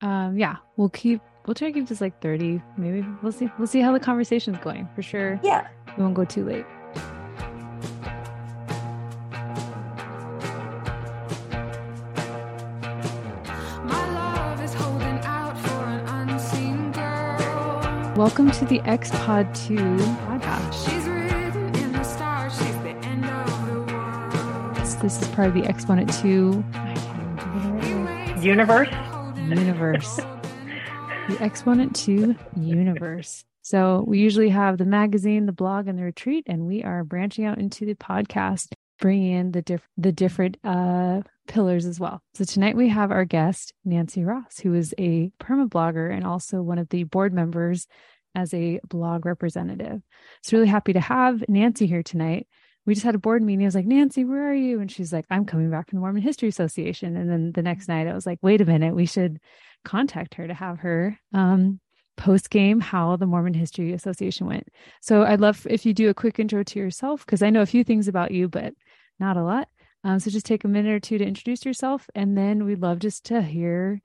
Um, yeah, we'll keep we'll try to keep this like 30. Maybe we'll see. We'll see how the conversation's going for sure. Yeah. We won't go too late. Welcome to the X Pod 2 podcast. This is part of the Exponent 2 universe. Universe. the Exponent 2 universe. So we usually have the magazine, the blog, and the retreat, and we are branching out into the podcast, bringing in the diff- the different uh, pillars as well. So tonight we have our guest Nancy Ross, who is a perma blogger and also one of the board members as a blog representative. So really happy to have Nancy here tonight. We just had a board meeting. I was like, Nancy, where are you? And she's like, I'm coming back from the Mormon History Association. And then the next night I was like, wait a minute, we should contact her to have her um, post game how the Mormon History Association went. So I'd love if you do a quick intro to yourself because I know a few things about you, but not a lot. Um, so just take a minute or two to introduce yourself, and then we'd love just to hear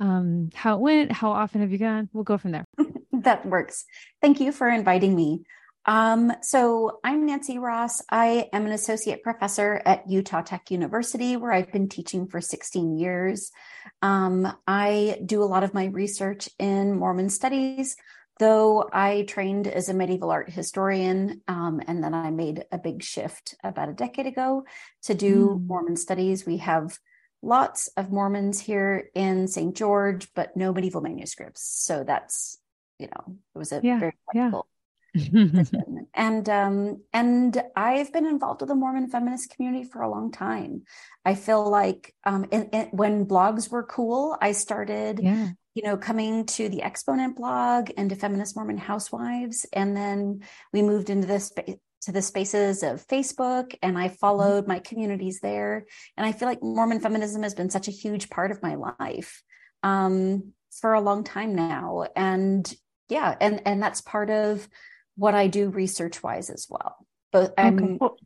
um, how it went. How often have you gone? We'll go from there. that works. Thank you for inviting me. Um, so I'm Nancy Ross. I am an associate professor at Utah Tech University, where I've been teaching for 16 years. Um, I do a lot of my research in Mormon studies, though I trained as a medieval art historian, um, and then I made a big shift about a decade ago to do mm. Mormon studies. We have lots of Mormons here in St. George, but no medieval manuscripts. So that's, you know, it was a yeah, very practical. And um and I've been involved with the Mormon feminist community for a long time. I feel like um in, in, when blogs were cool, I started yeah you know, coming to the Exponent blog and to Feminist Mormon Housewives. And then we moved into this to the spaces of Facebook and I mm-hmm. followed mm-hmm. my communities there. And I feel like Mormon feminism has been such a huge part of my life um, for a long time now. And yeah, and and that's part of what I do research wise as well. But I'm okay. well,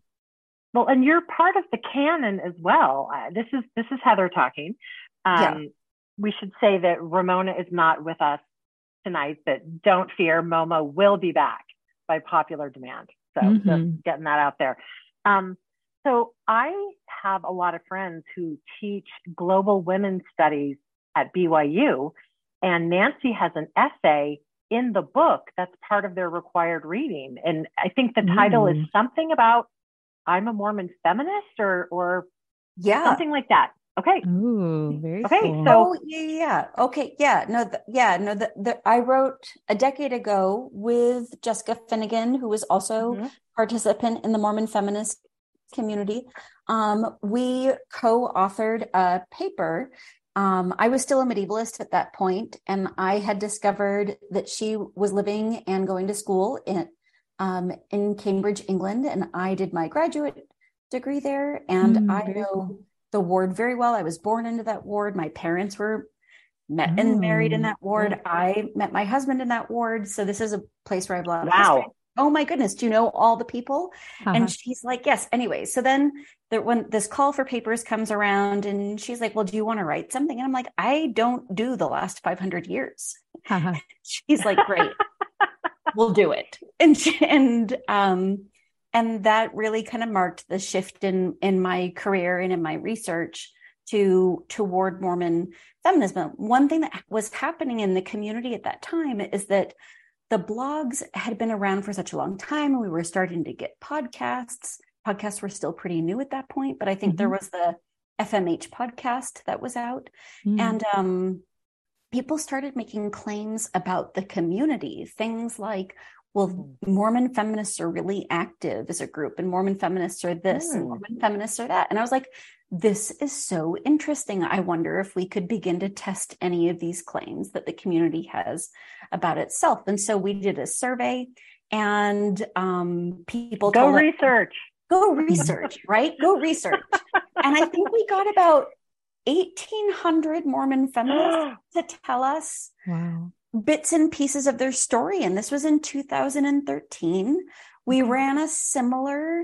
well, and you're part of the canon as well. Uh, this is this is Heather talking. Um, yeah we should say that Ramona is not with us tonight, but don't fear, Momo will be back by popular demand. So mm-hmm. just getting that out there. Um, so I have a lot of friends who teach global women's studies at BYU, and Nancy has an essay in the book that's part of their required reading. And I think the title mm. is something about I'm a Mormon feminist or or yeah, something like that. Okay. Ooh, very okay. Cool. So oh, yeah, yeah. Okay. Yeah. No. The, yeah. No. The, the I wrote a decade ago with Jessica Finnigan, who was also mm-hmm. participant in the Mormon feminist community. Um, we co-authored a paper. Um, I was still a medievalist at that point, and I had discovered that she was living and going to school in um, in Cambridge, England, and I did my graduate degree there. And mm, I know. The ward very well. I was born into that ward. My parents were met and married in oh, that ward. I met my husband in that ward. So this is a place where I have a lot of wow. history. Oh my goodness, do you know all the people? Uh-huh. And she's like, yes. Anyway, so then there, when this call for papers comes around, and she's like, well, do you want to write something? And I'm like, I don't do the last 500 years. Uh-huh. She's like, great, we'll do it. And she, and um, and that really kind of marked the shift in in my career and in my research to toward Mormon feminism. One thing that was happening in the community at that time is that the blogs had been around for such a long time and we were starting to get podcasts. Podcasts were still pretty new at that point, but I think mm-hmm. there was the FMH podcast that was out. Mm-hmm. And um, people started making claims about the community, things like, well, mm-hmm. Mormon feminists are really active as a group, and Mormon feminists are this, mm. and Mormon feminists are that. And I was like, this is so interesting. I wonder if we could begin to test any of these claims that the community has about itself. And so we did a survey, and um, people go research. go research, right? Go research. and I think we got about 1,800 Mormon feminists to tell us wow bits and pieces of their story. And this was in 2013. We ran a similar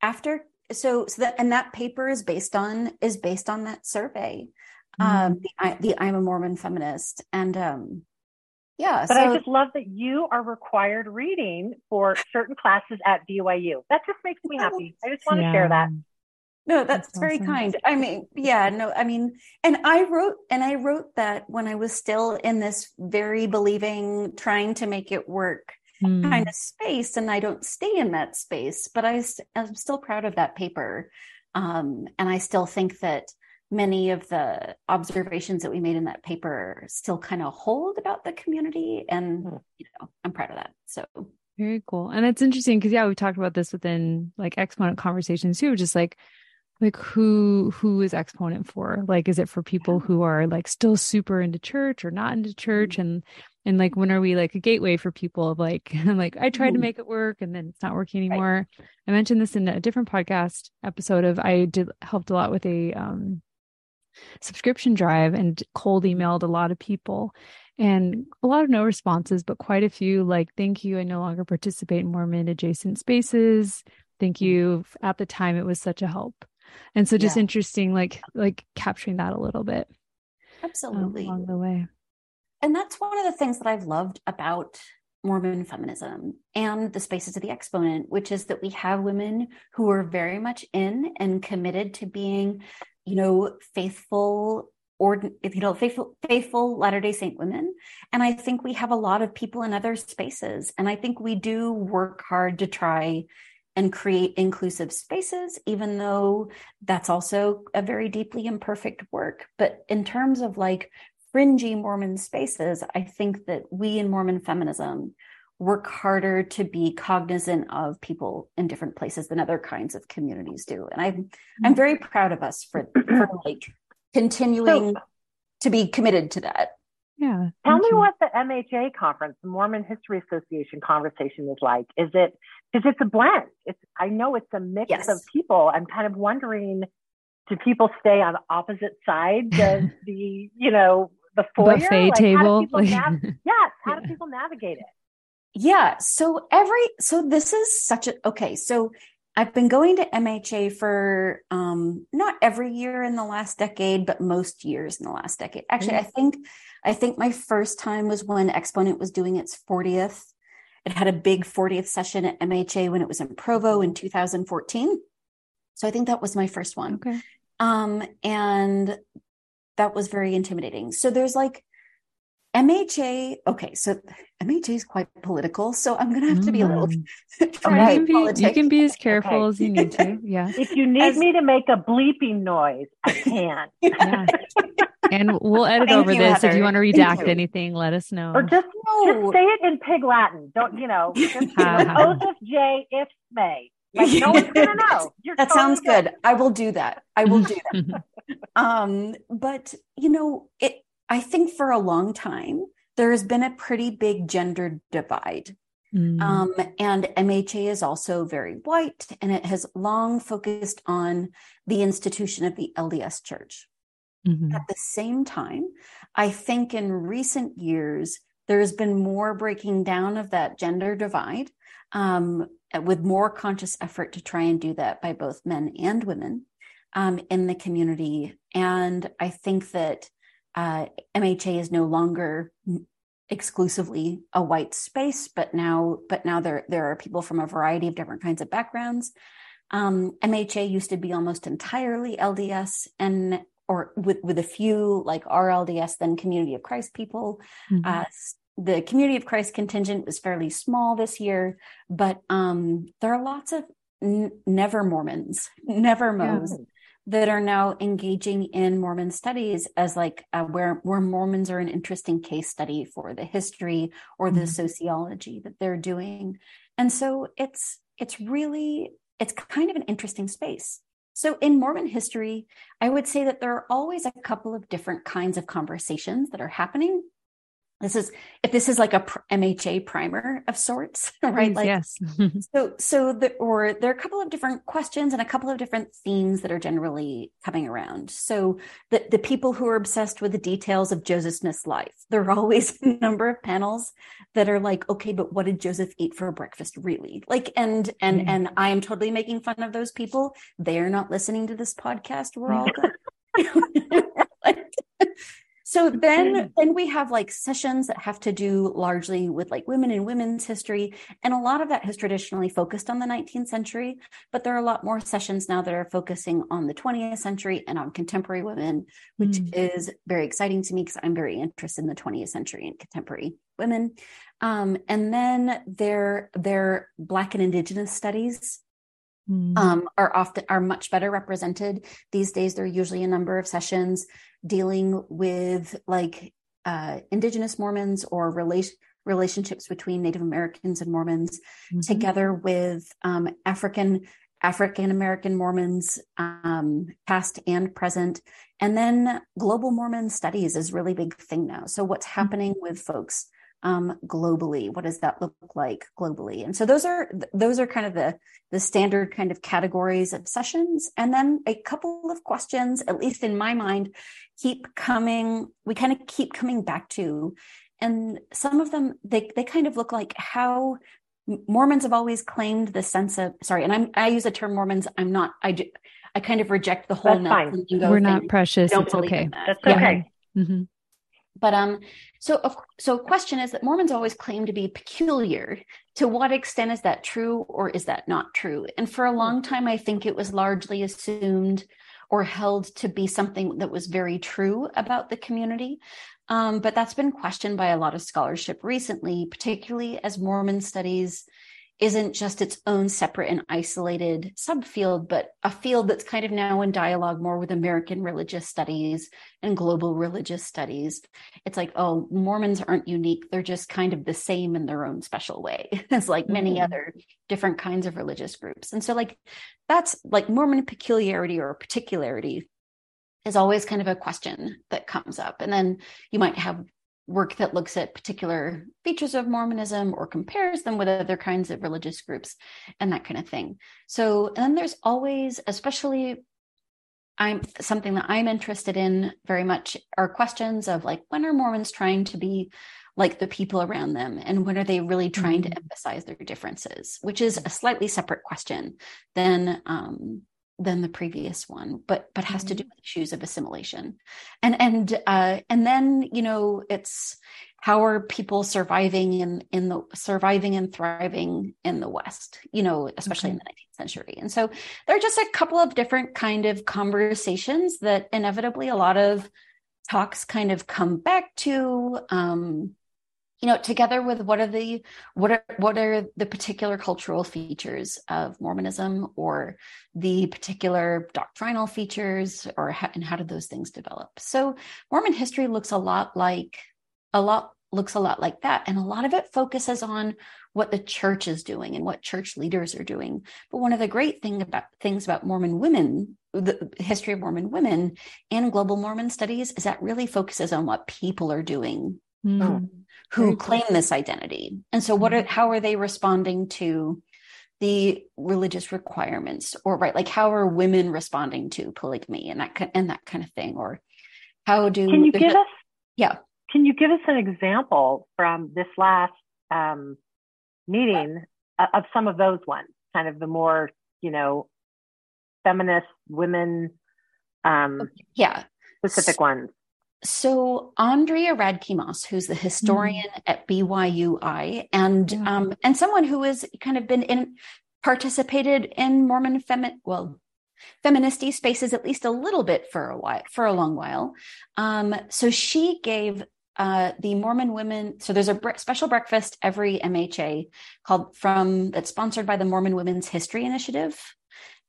after so so that and that paper is based on is based on that survey. um, mm. the, the I'm a Mormon feminist. And um, yeah. But so, I just love that you are required reading for certain classes at BYU. That just makes me happy. I just want yeah. to share that. No, that's, that's very awesome. kind. I mean, yeah, no, I mean, and I wrote, and I wrote that when I was still in this very believing, trying to make it work mm. kind of space, and I don't stay in that space, but I, I'm still proud of that paper. Um, and I still think that many of the observations that we made in that paper still kind of hold about the community and hmm. you know i'm proud of that so very cool and it's interesting because yeah we talked about this within like exponent conversations too just like like who who is exponent for like is it for people who are like still super into church or not into church mm-hmm. and and like when are we like a gateway for people of like I'm like i tried to make it work and then it's not working anymore right. i mentioned this in a different podcast episode of i did helped a lot with a um subscription drive and cold emailed a lot of people and a lot of no responses, but quite a few like, thank you. I no longer participate in Mormon adjacent spaces. Thank mm. you. At the time, it was such a help. And so just yeah. interesting, like, like capturing that a little bit. Um, Absolutely. Um, along the way. And that's one of the things that I've loved about Mormon feminism and the spaces of the exponent, which is that we have women who are very much in and committed to being you know, faithful or you know faithful faithful latter day saint women. And i think we have a lot of people in other spaces. And i think we do work hard to try and create inclusive spaces even though that's also a very deeply imperfect work. But in terms of like fringy mormon spaces i think that we in mormon feminism work harder to be cognizant of people in different places than other kinds of communities do. And i'm i'm very proud of us for, for like continuing so, to be committed to that. Yeah tell me you. what the mha conference the mormon history association conversation is like. Is it because it's a blend. It's i know it's a mix yes. of people. I'm kind of wondering do people stay on opposite sides of the you know the foyer buffet like, table nav- yes how yeah. do people navigate it yeah. So every, so this is such a, okay. So I've been going to MHA for um, not every year in the last decade, but most years in the last decade. Actually, mm-hmm. I think, I think my first time was when Exponent was doing its 40th. It had a big 40th session at MHA when it was in Provo in 2014. So I think that was my first one. Okay. Um, and that was very intimidating. So there's like, MHA, okay, so MHA is quite political, so I'm going to have to be a little. Mm. you, can be, you can be as careful okay. as you need to. Yeah. If you need as, me to make a bleeping noise, I can. yeah. And we'll edit Thank over you, this. Heather. If you want to redact anything, let us know. Or just, just say it in Pig Latin. Don't you know? Just, Joseph J. If May. Like no one's gonna know. You're that totally sounds good. good. I will do that. I will do that. Um, but you know, it I think for a long time, there has been a pretty big gender divide. Mm. Um, and MHA is also very white, and it has long focused on the institution of the LDS church. Mm-hmm. At the same time, I think in recent years, there has been more breaking down of that gender divide um, with more conscious effort to try and do that by both men and women um, in the community. And I think that uh, MHA is no longer exclusively a white space, but now, but now there there are people from a variety of different kinds of backgrounds. Um, MHA used to be almost entirely LDS, and or with with a few like RLDS, then Community of Christ people. Mm-hmm. Uh, the Community of Christ contingent was fairly small this year, but um, there are lots of n- never Mormons, never Mo's. Yeah that are now engaging in Mormon studies as like uh, where where Mormons are an interesting case study for the history or the mm-hmm. sociology that they're doing. And so it's it's really it's kind of an interesting space. So in Mormon history, I would say that there are always a couple of different kinds of conversations that are happening this is if this is like a MHA primer of sorts, right? like yes. so so the, or there are a couple of different questions and a couple of different themes that are generally coming around. So the the people who are obsessed with the details of Joseph Smith's life, there are always a number of panels that are like, okay, but what did Joseph eat for breakfast really? Like, and and mm. and I am totally making fun of those people. They are not listening to this podcast. We're all good. So then then we have like sessions that have to do largely with like women and women's history and a lot of that has traditionally focused on the 19th century but there are a lot more sessions now that are focusing on the 20th century and on contemporary women which mm. is very exciting to me because i'm very interested in the 20th century and contemporary women um, and then their their black and indigenous studies mm. um, are often are much better represented these days there are usually a number of sessions dealing with like uh, indigenous Mormons or relation relationships between Native Americans and Mormons, mm-hmm. together with um, African African American Mormons, um, past and present, and then global Mormon studies is really big thing now. So what's mm-hmm. happening mm-hmm. with folks um, globally? What does that look like globally? And so those are those are kind of the the standard kind of categories of sessions, and then a couple of questions, at least in my mind, keep coming. We kind of keep coming back to, and some of them they they kind of look like how Mormons have always claimed the sense of sorry, and I'm I use the term Mormons. I'm not. I do. I kind of reject the whole. That's fine. We're thing. not precious. Don't it's okay. That. That's okay. Mm-hmm. But um, so so question is that Mormons always claim to be peculiar. To what extent is that true, or is that not true? And for a long time, I think it was largely assumed or held to be something that was very true about the community. Um, but that's been questioned by a lot of scholarship recently, particularly as Mormon studies isn't just its own separate and isolated subfield, but a field that's kind of now in dialogue more with American religious studies and global religious studies. It's like, oh, Mormons aren't unique. They're just kind of the same in their own special way as like many mm-hmm. other different kinds of religious groups. And so, like, that's like Mormon peculiarity or particularity is always kind of a question that comes up. And then you might have work that looks at particular features of Mormonism or compares them with other kinds of religious groups and that kind of thing. So, and then there's always, especially I'm something that I'm interested in very much are questions of like when are Mormons trying to be like the people around them and when are they really trying to mm-hmm. emphasize their differences, which is a slightly separate question than um, than the previous one but but has mm-hmm. to do mm-hmm. with issues of assimilation and and uh and then you know it's how are people surviving in in the surviving and thriving in the west you know especially in the 19th century and so there are just a couple of different kind of conversations that inevitably a lot of talks kind of come back to um you know together with what are the what are what are the particular cultural features of mormonism or the particular doctrinal features or how, and how did those things develop? So mormon history looks a lot like a lot looks a lot like that. And a lot of it focuses on what the church is doing and what church leaders are doing. But one of the great thing about things about mormon women the history of mormon women and global mormon studies is that really focuses on what people are doing. Mm who claim this identity. And so what are mm-hmm. how are they responding to the religious requirements or right like how are women responding to polygamy and that and that kind of thing or how do Can you give us Yeah. Can you give us an example from this last um, meeting of some of those ones, kind of the more, you know, feminist women um, yeah specific ones so Andrea Radke-Moss, who's the historian mm. at BYUI, and yeah. um, and someone who has kind of been in participated in Mormon femin well feministy spaces at least a little bit for a while for a long while. Um, so she gave uh, the Mormon women. So there's a bre- special breakfast every MHA called from that's sponsored by the Mormon Women's History Initiative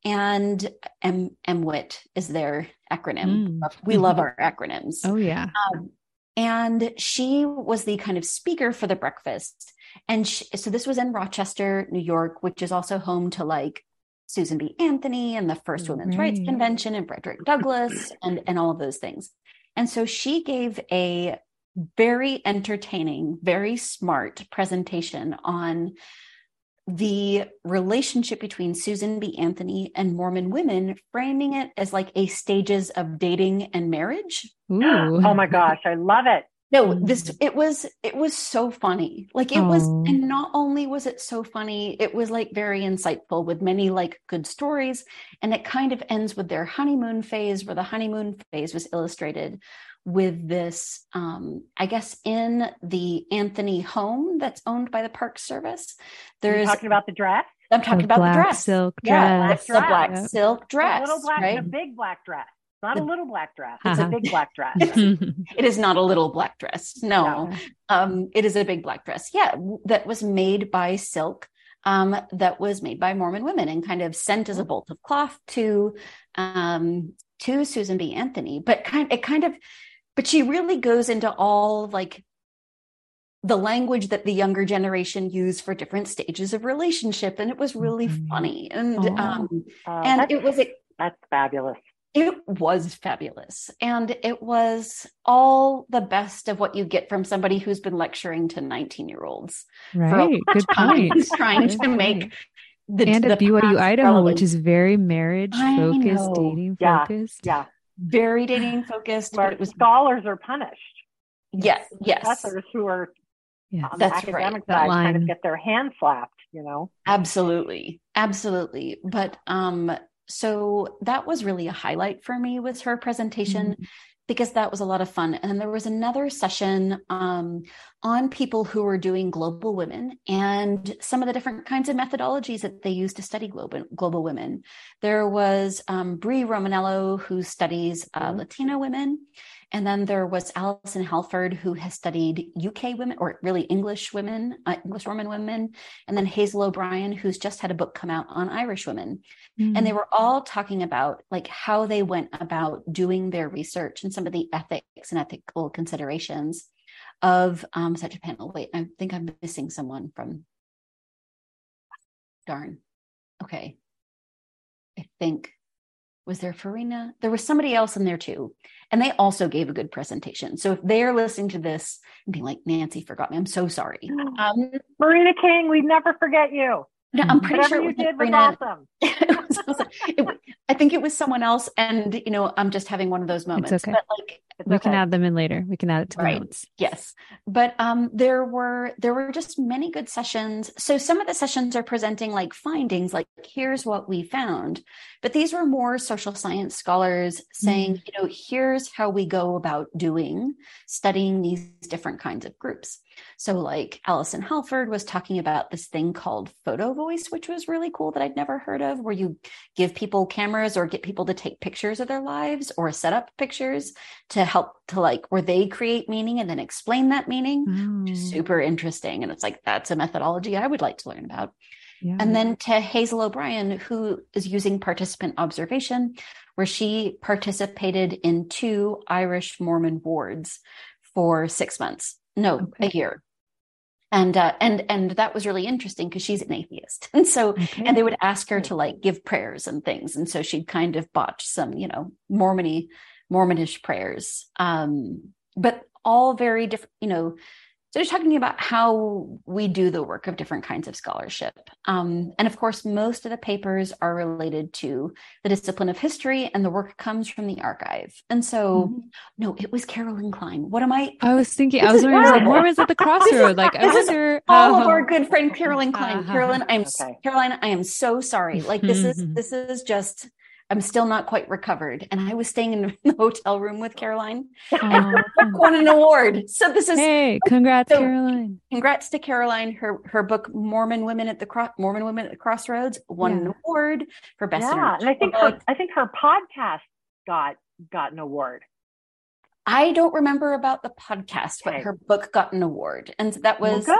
and M- MWIT is their acronym. Mm. We love our acronyms. Oh, yeah. Um, and she was the kind of speaker for the breakfast. And she, so this was in Rochester, New York, which is also home to like Susan B. Anthony and the First Women's right. Rights Convention and Frederick Douglass and, and all of those things. And so she gave a very entertaining, very smart presentation on the relationship between Susan B. Anthony and Mormon women, framing it as like a stages of dating and marriage. Ooh. Oh my gosh, I love it. No, this it was it was so funny. Like it oh. was and not only was it so funny, it was like very insightful with many like good stories and it kind of ends with their honeymoon phase where the honeymoon phase was illustrated with this, um, I guess, in the Anthony home that's owned by the Park Service. There's talking about the dress. I'm talking the about the dress. Silk yeah, dress. the black yep. silk dress. The little black, right? the big black dress. Not a little black dress. It's uh-huh. a big black dress. it is not a little black dress. No, no. Um, it is a big black dress. Yeah, that was made by silk. Um, that was made by Mormon women and kind of sent as a bolt of cloth to um, to Susan B. Anthony. But kind it kind of, but she really goes into all like the language that the younger generation use for different stages of relationship, and it was really mm-hmm. funny. And oh, um, uh, and it was that's fabulous. It was fabulous. And it was all the best of what you get from somebody who's been lecturing to 19 year olds. Right. Good point. Trying to make the, and at BYU Idaho, relevant. which is very marriage focused, dating yeah, focused. Yeah. Very dating focused. Where it was scholars are punished. Yes. Yes. Professors who are yeah, on That's the academic right. side kind of get their hand slapped, you know? Absolutely. Absolutely. But um so that was really a highlight for me was her presentation mm-hmm. because that was a lot of fun and then there was another session um, on people who were doing global women and some of the different kinds of methodologies that they use to study global, global women there was um, brie romanello who studies uh, mm-hmm. latino women and then there was Alison Halford, who has studied UK women, or really English women, uh, English Roman women. And then Hazel O'Brien, who's just had a book come out on Irish women. Mm. And they were all talking about like how they went about doing their research and some of the ethics and ethical considerations of um, such a panel. Wait, I think I'm missing someone from. Darn. Okay. I think was there Farina? There was somebody else in there too. And they also gave a good presentation. So if they're listening to this and being like, Nancy forgot me, I'm so sorry. Um, Marina King, we never forget you. No, I'm pretty Whatever sure you did was awesome. it was awesome. It, I think it was someone else, and you know, I'm just having one of those moments. It's okay. But like, we okay. can add them in later. We can add it to right. the notes. Yes, but um, there were there were just many good sessions. So some of the sessions are presenting like findings, like here's what we found, but these were more social science scholars saying, mm. you know, here's how we go about doing studying these different kinds of groups. So, like Alison Halford was talking about this thing called photo voice, which was really cool that I'd never heard of, where you give people cameras or get people to take pictures of their lives or set up pictures to help to like where they create meaning and then explain that meaning, mm. which is mm. super interesting. And it's like, that's a methodology I would like to learn about. Yeah. And then to Hazel O'Brien, who is using participant observation, where she participated in two Irish Mormon wards for six months no okay. a year. And uh, and and that was really interesting because she's an atheist. And so okay. and they would ask her to like give prayers and things. And so she'd kind of botch some you know mormony mormonish prayers. Um but all very different you know so just talking about how we do the work of different kinds of scholarship. Um, and of course, most of the papers are related to the discipline of history and the work comes from the archive. And so, mm-hmm. no, it was Carolyn Kline. What am I? I was thinking, I was wondering, like, Mormons at the crossroad. Like, I wonder. All of our good friend Carolyn Kline. Uh-huh. Carolyn, I'm, okay. Caroline, I am so sorry. Like, this is, this is just, I'm still not quite recovered. And I was staying in the hotel room with Caroline and won an award. So this is Hey, congrats, so, Caroline. Congrats to Caroline. Her her book Mormon Women at the Cro- Mormon Women at the Crossroads won yeah. an award for best Yeah, and I think her, I think her podcast got got an award. I don't remember about the podcast, okay. but her book got an award. And that was well,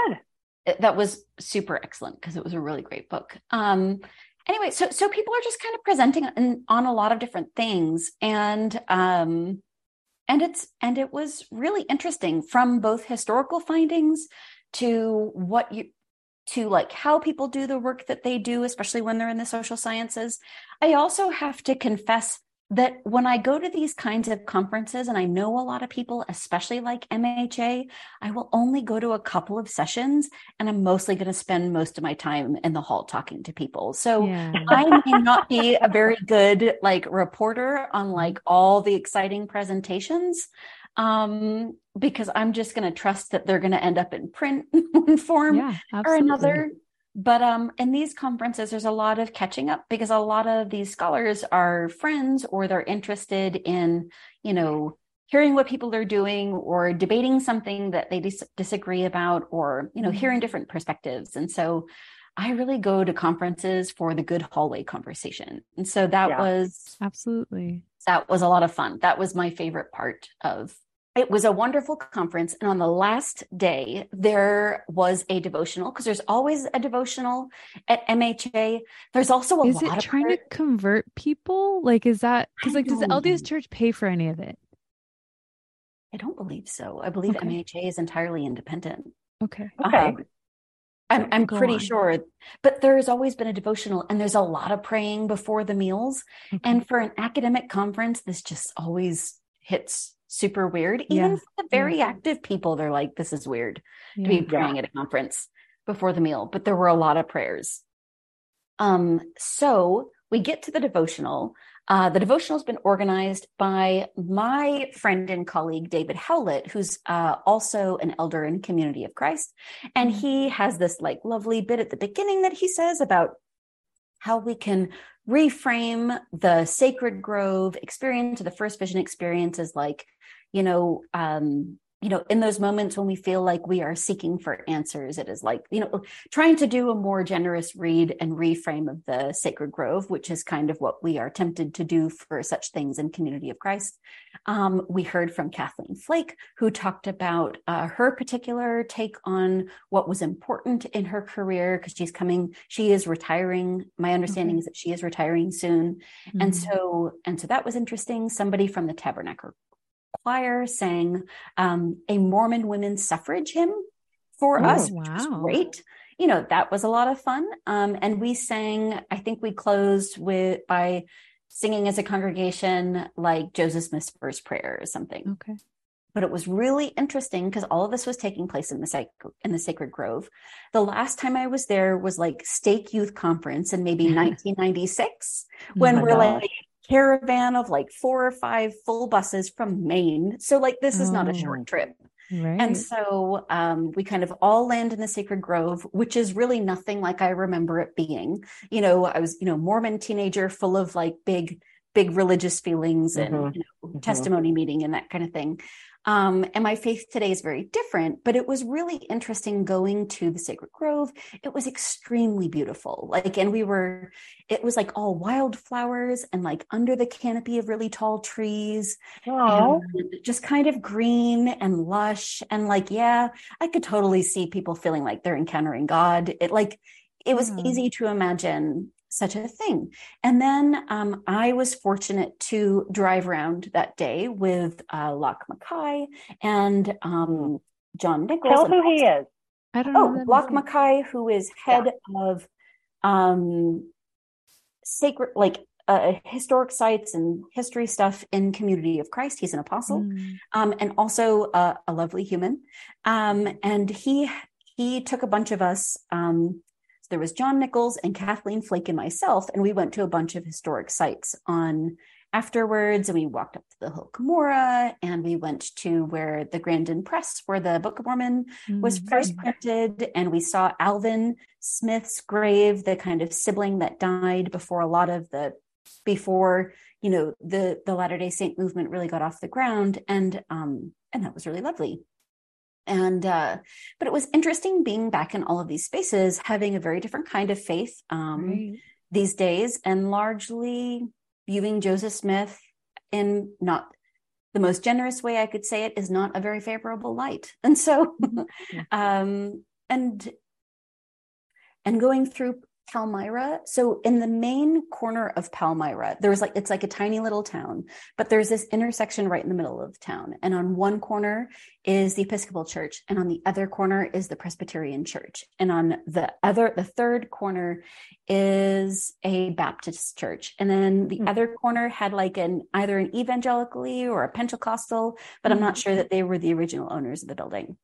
good. That was super excellent because it was a really great book. Um, anyway, so so people are just kind of presenting on, on a lot of different things, and um, and it's and it was really interesting from both historical findings to what you to like how people do the work that they do, especially when they're in the social sciences. I also have to confess that when I go to these kinds of conferences, and I know a lot of people, especially like MHA, I will only go to a couple of sessions and I'm mostly going to spend most of my time in the hall talking to people. So yeah. I may not be a very good like reporter on like all the exciting presentations um, because I'm just going to trust that they're going to end up in print in one form yeah, or another but um in these conferences there's a lot of catching up because a lot of these scholars are friends or they're interested in you know hearing what people are doing or debating something that they dis- disagree about or you know hearing mm-hmm. different perspectives. And so i really go to conferences for the good hallway conversation. And so that yeah, was absolutely. that was a lot of fun. That was my favorite part of it was a wonderful conference and on the last day there was a devotional because there's always a devotional at mha there's also a is lot it trying to convert people like is that because like does the lds church pay for any of it I don't believe so. I believe okay. MHA is entirely independent. Okay. Okay. Um, I'm, I'm pretty on. sure, but there's always been a devotional and there's a lot of praying before the meals. Okay. And for an academic conference, this just always hits super weird. Even yeah. for the very yeah. active people, they're like, this is weird yeah. to be praying at a conference before the meal, but there were a lot of prayers. Um, so we get to the devotional. Uh, the devotional has been organized by my friend and colleague, David Howlett, who's uh, also an elder in Community of Christ. And he has this like lovely bit at the beginning that he says about how we can reframe the sacred grove experience or the first vision experience as like, you know, um, you know, in those moments when we feel like we are seeking for answers, it is like, you know, trying to do a more generous read and reframe of the sacred grove, which is kind of what we are tempted to do for such things in Community of Christ. Um, we heard from Kathleen Flake, who talked about uh, her particular take on what was important in her career because she's coming, she is retiring. My understanding mm-hmm. is that she is retiring soon. Mm-hmm. And so, and so that was interesting. Somebody from the Tabernacle choir sang um, a Mormon women's suffrage hymn for oh, us, which wow. was great. You know, that was a lot of fun. Um, and we sang, I think we closed with by singing as a congregation like Joseph Smith's first prayer or something. Okay. But it was really interesting because all of this was taking place in the sac- in the Sacred Grove. The last time I was there was like Stake Youth Conference in maybe 1996 when oh we're gosh. like caravan of like four or five full buses from Maine. So like this is oh, not a short oh, trip. Right. And so um, we kind of all land in the sacred grove, which is really nothing like I remember it being. You know, I was, you know, Mormon teenager full of like big, big religious feelings and mm-hmm. you know, mm-hmm. testimony meeting and that kind of thing. Um, and my faith today is very different, but it was really interesting going to the Sacred Grove. It was extremely beautiful. Like, and we were, it was like all wildflowers and like under the canopy of really tall trees. Just kind of green and lush. And like, yeah, I could totally see people feeling like they're encountering God. It like, it was mm. easy to imagine such a thing. And then um, I was fortunate to drive around that day with uh, Lach Mackay and um, John Nichols. Tell who he is. I don't oh, know. Lach Mackay, who is head yeah. of um, sacred, like uh, historic sites and history stuff in Community of Christ. He's an apostle, mm. um, and also uh, a lovely human. Um, and he he took a bunch of us um, there was John Nichols and Kathleen Flake and myself, and we went to a bunch of historic sites on afterwards. And we walked up to the Hill Cumorah, and we went to where the Grandin Press, where the Book of Mormon mm-hmm. was first printed, and we saw Alvin Smith's grave, the kind of sibling that died before a lot of the before you know the the Latter Day Saint movement really got off the ground, and um and that was really lovely and uh, but it was interesting being back in all of these spaces having a very different kind of faith um, right. these days and largely viewing joseph smith in not the most generous way i could say it is not a very favorable light and so mm-hmm. um, and and going through Palmyra. So in the main corner of Palmyra, there's like it's like a tiny little town, but there's this intersection right in the middle of the town. And on one corner is the Episcopal Church, and on the other corner is the Presbyterian Church. And on the other, the third corner is a Baptist church. And then the mm-hmm. other corner had like an either an evangelically or a Pentecostal, but mm-hmm. I'm not hmm. sure that they were the original owners of the building.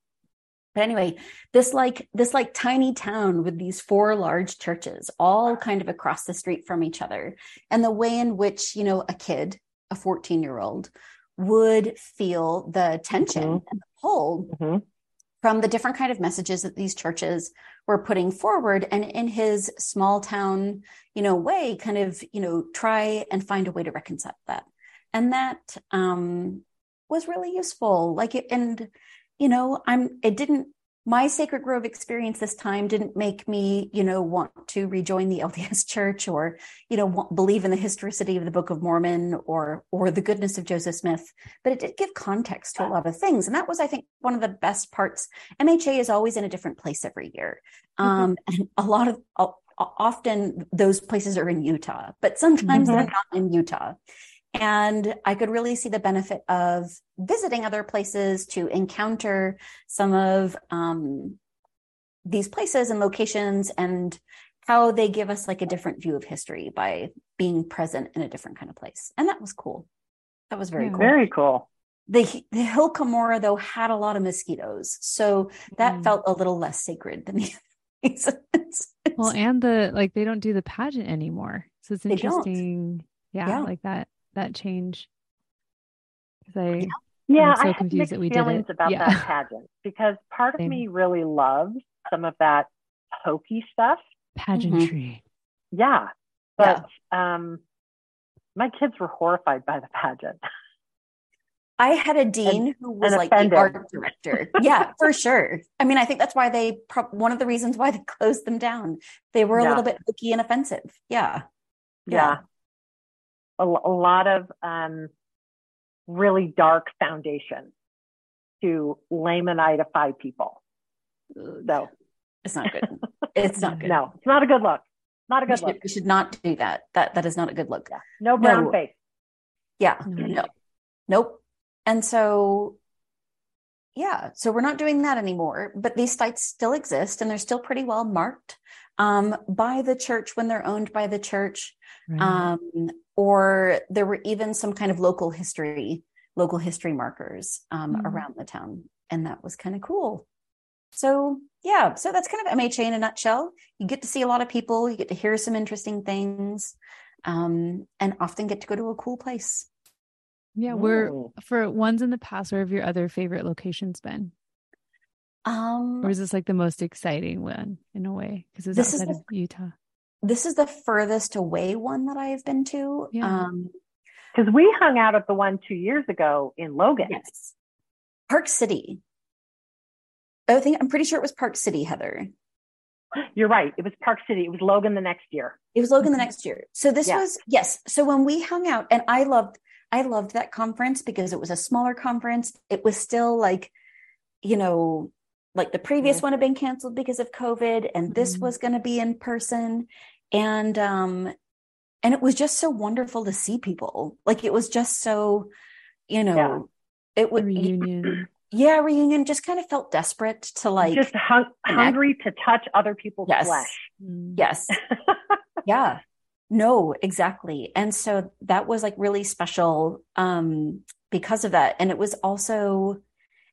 But anyway, this like this like tiny town with these four large churches, all kind of across the street from each other, and the way in which you know a kid, a fourteen year old, would feel the tension mm-hmm. and the pull mm-hmm. from the different kind of messages that these churches were putting forward, and in his small town, you know, way, kind of you know try and find a way to reconcile that, and that um, was really useful. Like it, and you know, I'm, it didn't, my Sacred Grove experience this time didn't make me, you know, want to rejoin the LDS church or, you know, want, believe in the historicity of the Book of Mormon or, or the goodness of Joseph Smith, but it did give context to a lot of things. And that was, I think, one of the best parts. MHA is always in a different place every year. Mm-hmm. Um, and a lot of, uh, often those places are in Utah, but sometimes mm-hmm. they're not in Utah. And I could really see the benefit of visiting other places to encounter some of um, these places and locations and how they give us like a different view of history by being present in a different kind of place. And that was cool. That was very yeah, cool. Very cool. The, the hill Cumorah though had a lot of mosquitoes. So that mm. felt a little less sacred than the other places. well, and the like they don't do the pageant anymore. So it's interesting. Yeah, yeah, like that that change? Because I yeah, I'm so I confused that we feelings did it. about yeah. that pageant because part of me really loves some of that hokey stuff, pageantry. Mm-hmm. Yeah, but yeah. um, my kids were horrified by the pageant. I had a dean and, who was like offended. the art director. yeah, for sure. I mean, I think that's why they pro- one of the reasons why they closed them down. They were a yeah. little bit hokey and offensive. Yeah. yeah. A, a lot of um, really dark foundation to laymanify people. So it's not good. It's not good. No, it's not a good look. Not a good we look. Should, we should not do that. That that is not a good look. Yeah. No brown no. face. Yeah. No. Nope. And so yeah, so we're not doing that anymore, but these sites still exist and they're still pretty well marked um, by the church when they're owned by the church. Right. Um, or there were even some kind of local history, local history markers um, mm-hmm. around the town. And that was kind of cool. So, yeah, so that's kind of MHA in a nutshell. You get to see a lot of people, you get to hear some interesting things, um, and often get to go to a cool place. Yeah, we're for ones in the past, where have your other favorite locations been? Um, or is this like the most exciting one in a way? Because it's outside the, of Utah this is the furthest away one that I've been to. Yeah. Um, because we hung out at the one two years ago in Logan. Yes. Park City. I think I'm pretty sure it was Park City, Heather. You're right. It was Park City. It was Logan the next year. It was Logan the next year. So this yeah. was yes. So when we hung out, and I loved, I loved that conference because it was a smaller conference. It was still like, you know, like the previous one had been canceled because of COVID, and this mm-hmm. was going to be in person. And um and it was just so wonderful to see people. Like it was just so you know yeah. it would reunion. Yeah reunion. Just kind of felt desperate to like just hung, hungry to touch other people's yes. flesh. Mm. yes. Yeah. No exactly. And so that was like really special um because of that. And it was also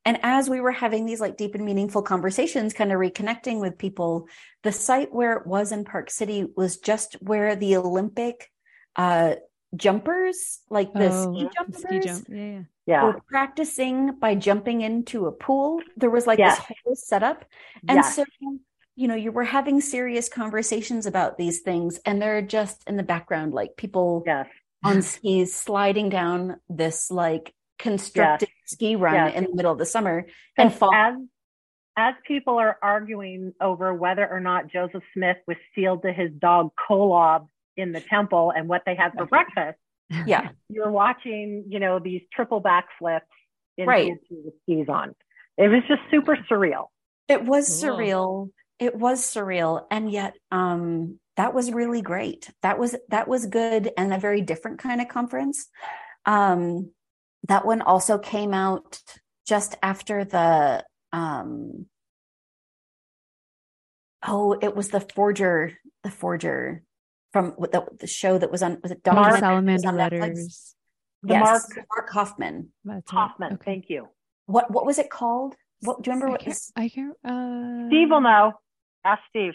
and as we were having these like deep and meaningful conversations, kind of reconnecting with people, the site where it was in Park City was just where the Olympic uh, jumpers, like the oh, ski jumpers, ski jump. yeah, yeah. were practicing by jumping into a pool. There was like yes. this whole setup. And yes. so, you know, you were having serious conversations about these things, and they're just in the background, like people yes. on skis sliding down this like constructed yes. Ski run yes. in the middle of the summer and fall. As, as people are arguing over whether or not Joseph Smith was sealed to his dog Kolob in the temple and what they had for breakfast. Yeah. You're watching, you know, these triple backflips into right. the skis on. It was just super surreal. It was surreal. It was surreal. And yet, um, that was really great. That was that was good and a very different kind of conference. Um, that one also came out just after the um oh it was the forger the forger from the, the show that was on was it Mark Salamander letters. Yes Mark, Mark Hofmann. That's Hofmann okay. thank you. What what was it called? What do you remember I what this I can't uh Steve will know. Ask Steve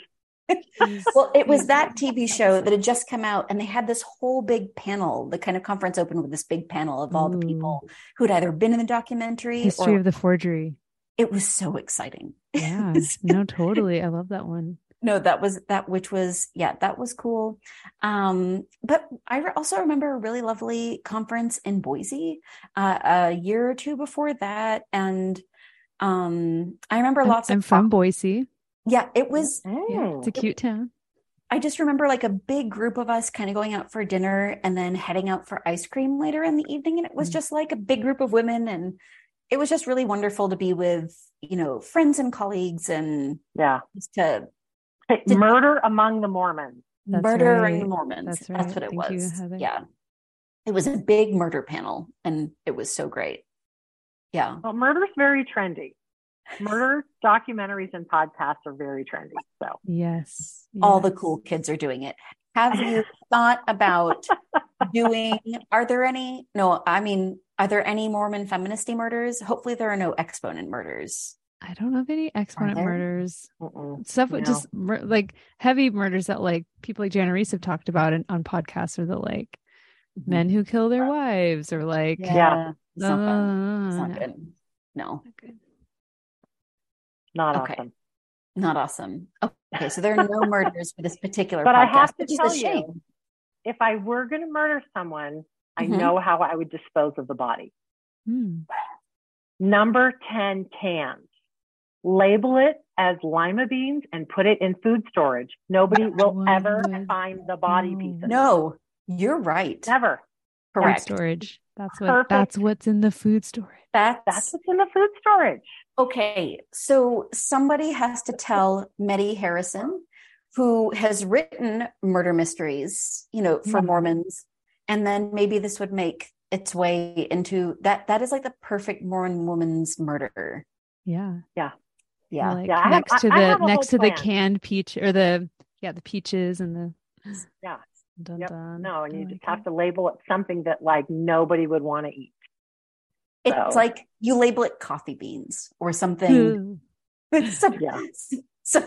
well, it was that TV show that had just come out, and they had this whole big panel. The kind of conference opened with this big panel of all Ooh. the people who'd either been in the documentary, history or, of the forgery. It was so exciting. Yeah, no, totally. I love that one. no, that was that, which was yeah, that was cool. Um, but I also remember a really lovely conference in Boise uh, a year or two before that, and um, I remember lots. I'm of from Boise. Yeah, it was. Yeah, it's a cute town. I just remember like a big group of us kind of going out for dinner and then heading out for ice cream later in the evening. And it was mm. just like a big group of women. And it was just really wonderful to be with, you know, friends and colleagues and yeah, to, to murder among the Mormons. That's murder right. Mormons. That's, right. That's what it Thank was. You, yeah. It was a big murder panel and it was so great. Yeah. Well, murder's very trendy murder documentaries and podcasts are very trendy. So yes, all the cool kids are doing it. Have you thought about doing? Are there any? No, I mean, are there any Mormon feministy murders? Hopefully, there are no exponent murders. I don't know of any exponent murders. Mm-mm, Stuff with no. just like heavy murders that like people like Jana Riess have talked about in, on podcasts, or the like mm-hmm. men who kill their wives, or like yeah, yeah. Uh, it's not good. No. Not good. Not okay. awesome. Not awesome. Okay, so there are no murders for this particular but podcast, I have to tell you, if I were going to murder someone, I mm-hmm. know how I would dispose of the body. Hmm. Number 10 cans. Label it as lima beans and put it in food storage. Nobody will ever find the body pieces. No, you're right. Never. Correct. Food storage. That's what Perfect. that's what's in the food storage. That's, that's what's in the food storage. Okay, so somebody has to tell Mette Harrison, who has written murder mysteries, you know, for Mormons, and then maybe this would make its way into that. That is like the perfect Mormon woman's murder. Yeah, yeah, yeah. Like yeah next have, to the next to plan. the canned peach or the yeah the peaches and the yeah. Dun, yep. dun. No, and you just have to label it something that like nobody would want to eat. It's so. like you label it coffee beans or something. Some, yeah. So,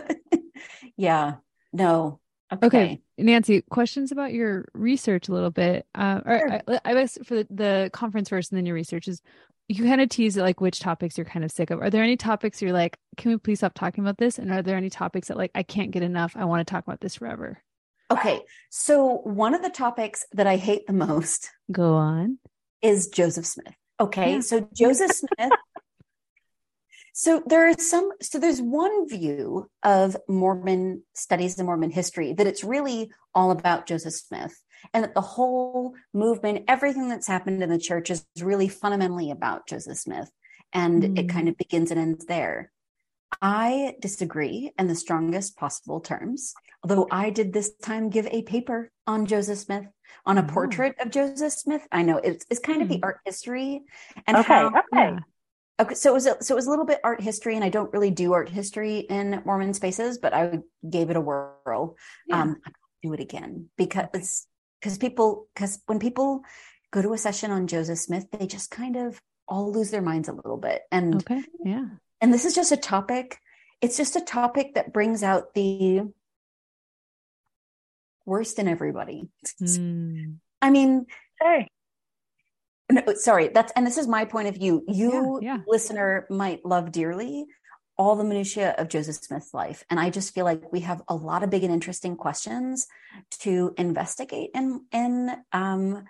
yeah. No. Okay. okay. Nancy, questions about your research a little bit. Uh, or sure. I, I guess for the, the conference first and then your research is you kind of tease like which topics you're kind of sick of. Are there any topics you're like, can we please stop talking about this? And are there any topics that like I can't get enough? I want to talk about this forever. Okay. So one of the topics that I hate the most go on is Joseph Smith. Okay, yeah. so Joseph Smith. so there is some. So there's one view of Mormon studies and Mormon history that it's really all about Joseph Smith, and that the whole movement, everything that's happened in the church, is really fundamentally about Joseph Smith, and mm. it kind of begins and ends there. I disagree in the strongest possible terms, although I did this time give a paper on Joseph Smith, on a oh. portrait of Joseph Smith. I know it's, it's kind of the hmm. art history and okay, how, okay. Okay, so it was a, so it was a little bit art history, and I don't really do art history in Mormon spaces, but I gave it a whirl. Yeah. Um, do it again because because people because when people go to a session on Joseph Smith, they just kind of all lose their minds a little bit. And okay, yeah, and this is just a topic it's just a topic that brings out the worst in everybody mm. i mean hey no, sorry that's and this is my point of view you yeah, yeah. listener might love dearly all the minutiae of joseph smith's life and i just feel like we have a lot of big and interesting questions to investigate in in um,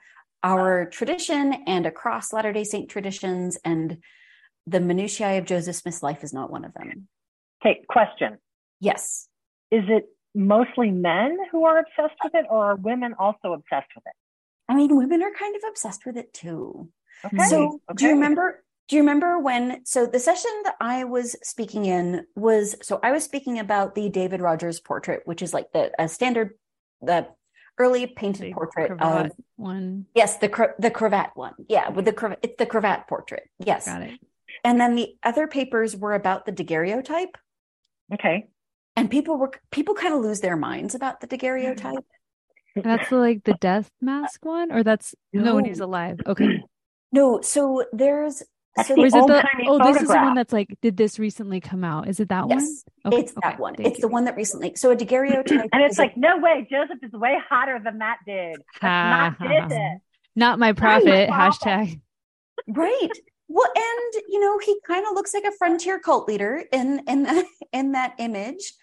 our tradition and across latter day saint traditions and the minutiae of Joseph Smith's life is not one of them. Okay, question. Yes. Is it mostly men who are obsessed with it, or are women also obsessed with it? I mean, women are kind of obsessed with it too. Okay. So, okay. do you remember? Do you remember when? So, the session that I was speaking in was so I was speaking about the David Rogers portrait, which is like the a standard, the early painted the portrait of one. Yes, the the cravat one. Yeah, with the cravat. It's the cravat portrait. Yes. Got it. And then the other papers were about the daguerreotype. Okay. And people were people kind of lose their minds about the daguerreotype. That's like the death mask one, or that's no, no when he's alive. Okay. No, so there's so the is it the, oh, photograph. this is the one that's like, did this recently come out? Is it that yes, one? Okay, it's that one. It's you. the one that recently. So a daguerreotype, and it's like, a, no way, Joseph is way hotter than that did. not, not my prophet. Hashtag. Right. Well, and you know, he kind of looks like a frontier cult leader in in that, in that image.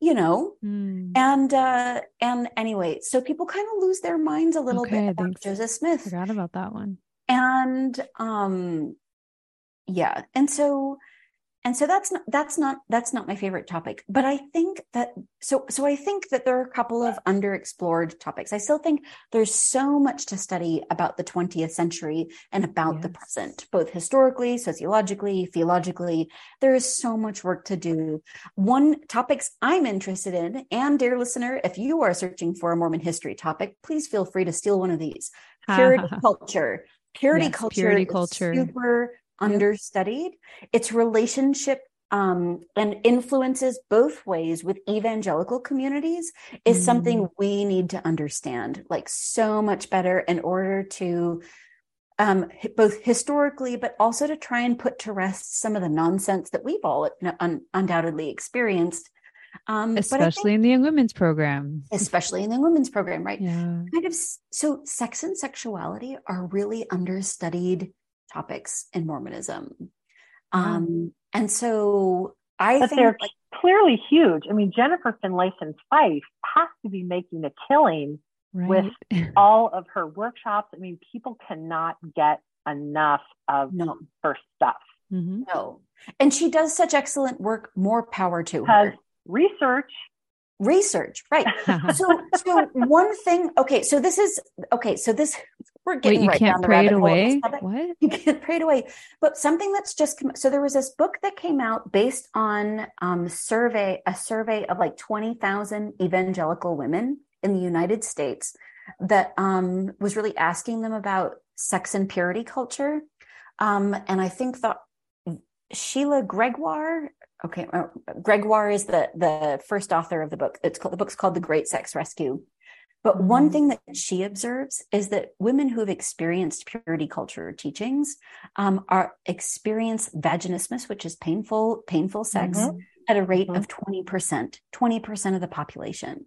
you know mm. and uh and anyway so people kind of lose their minds a little okay, bit about joseph smith forgot about that one and um yeah and so and so that's not that's not that's not my favorite topic but i think that so so i think that there are a couple of underexplored topics. I still think there's so much to study about the 20th century and about yes. the present both historically sociologically theologically. There is so much work to do. One topics i'm interested in and dear listener if you are searching for a mormon history topic please feel free to steal one of these. Purity culture. Purity yes, culture purity culture. super understudied. Its relationship um, and influences both ways with evangelical communities is mm. something we need to understand like so much better in order to um, both historically, but also to try and put to rest some of the nonsense that we've all un- undoubtedly experienced. Um, especially think, in the young women's program. Especially in the women's program, right? Yeah. Kind of so sex and sexuality are really understudied topics in Mormonism. Um, and so I but think they're like, clearly huge. I mean, Jennifer Finlayson Fife has to be making a killing right. with all of her workshops. I mean, people cannot get enough of no. her stuff. Mm-hmm. No. And she does such excellent work. More power to her. Research research right so so one thing okay so this is okay so this we're getting Wait, you right can't down the pray it away? what? You can't pray it away. But something that's just come, so there was this book that came out based on um survey a survey of like 20,000 evangelical women in the United States that um was really asking them about sex and purity culture. Um and I think that Sheila Gregoire okay uh, gregoire is the the first author of the book. It's called the book's called the great sex rescue but one mm-hmm. thing that she observes is that women who have experienced purity culture teachings um, are experience vaginismus which is painful painful sex mm-hmm. at a rate mm-hmm. of 20% 20% of the population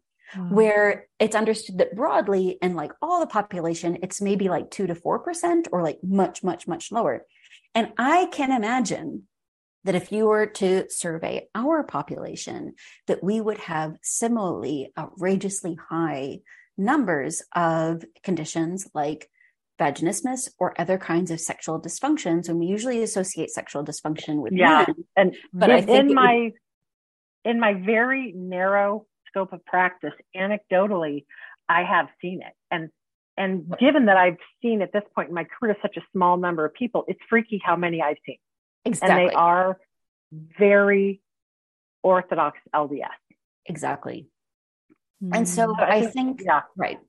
where it's understood that broadly in like all the population it's maybe like 2 to 4% or like much much much lower and i can imagine that if you were to survey our population, that we would have similarly outrageously high numbers of conditions like vaginismus or other kinds of sexual dysfunctions. And we usually associate sexual dysfunction with yeah. Women, and but I think in my would... in my very narrow scope of practice, anecdotally, I have seen it. And and given that I've seen at this point in my career such a small number of people, it's freaky how many I've seen. Exactly. And they are very orthodox LDS. Exactly. Mm-hmm. And so I, I think, think, yeah, right.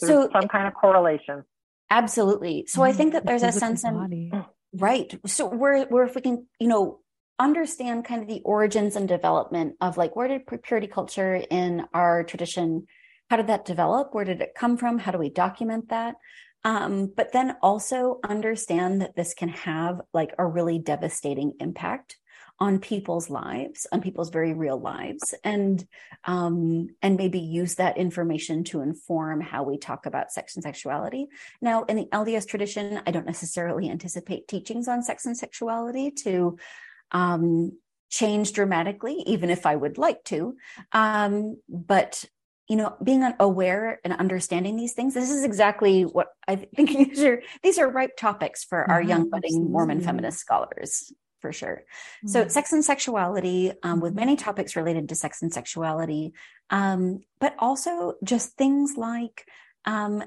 There's so some kind of correlation. Absolutely. So mm-hmm. I think that there's a sense in right. So we're we're if we can, you know, understand kind of the origins and development of like where did purity culture in our tradition how did that develop where did it come from how do we document that um, but then also understand that this can have like a really devastating impact on people's lives, on people's very real lives, and um, and maybe use that information to inform how we talk about sex and sexuality. Now, in the LDS tradition, I don't necessarily anticipate teachings on sex and sexuality to um, change dramatically, even if I would like to. Um, but you know being aware and understanding these things this is exactly what i think these are these are ripe topics for our young budding mormon feminist scholars for sure mm-hmm. so sex and sexuality um, with many topics related to sex and sexuality um, but also just things like um,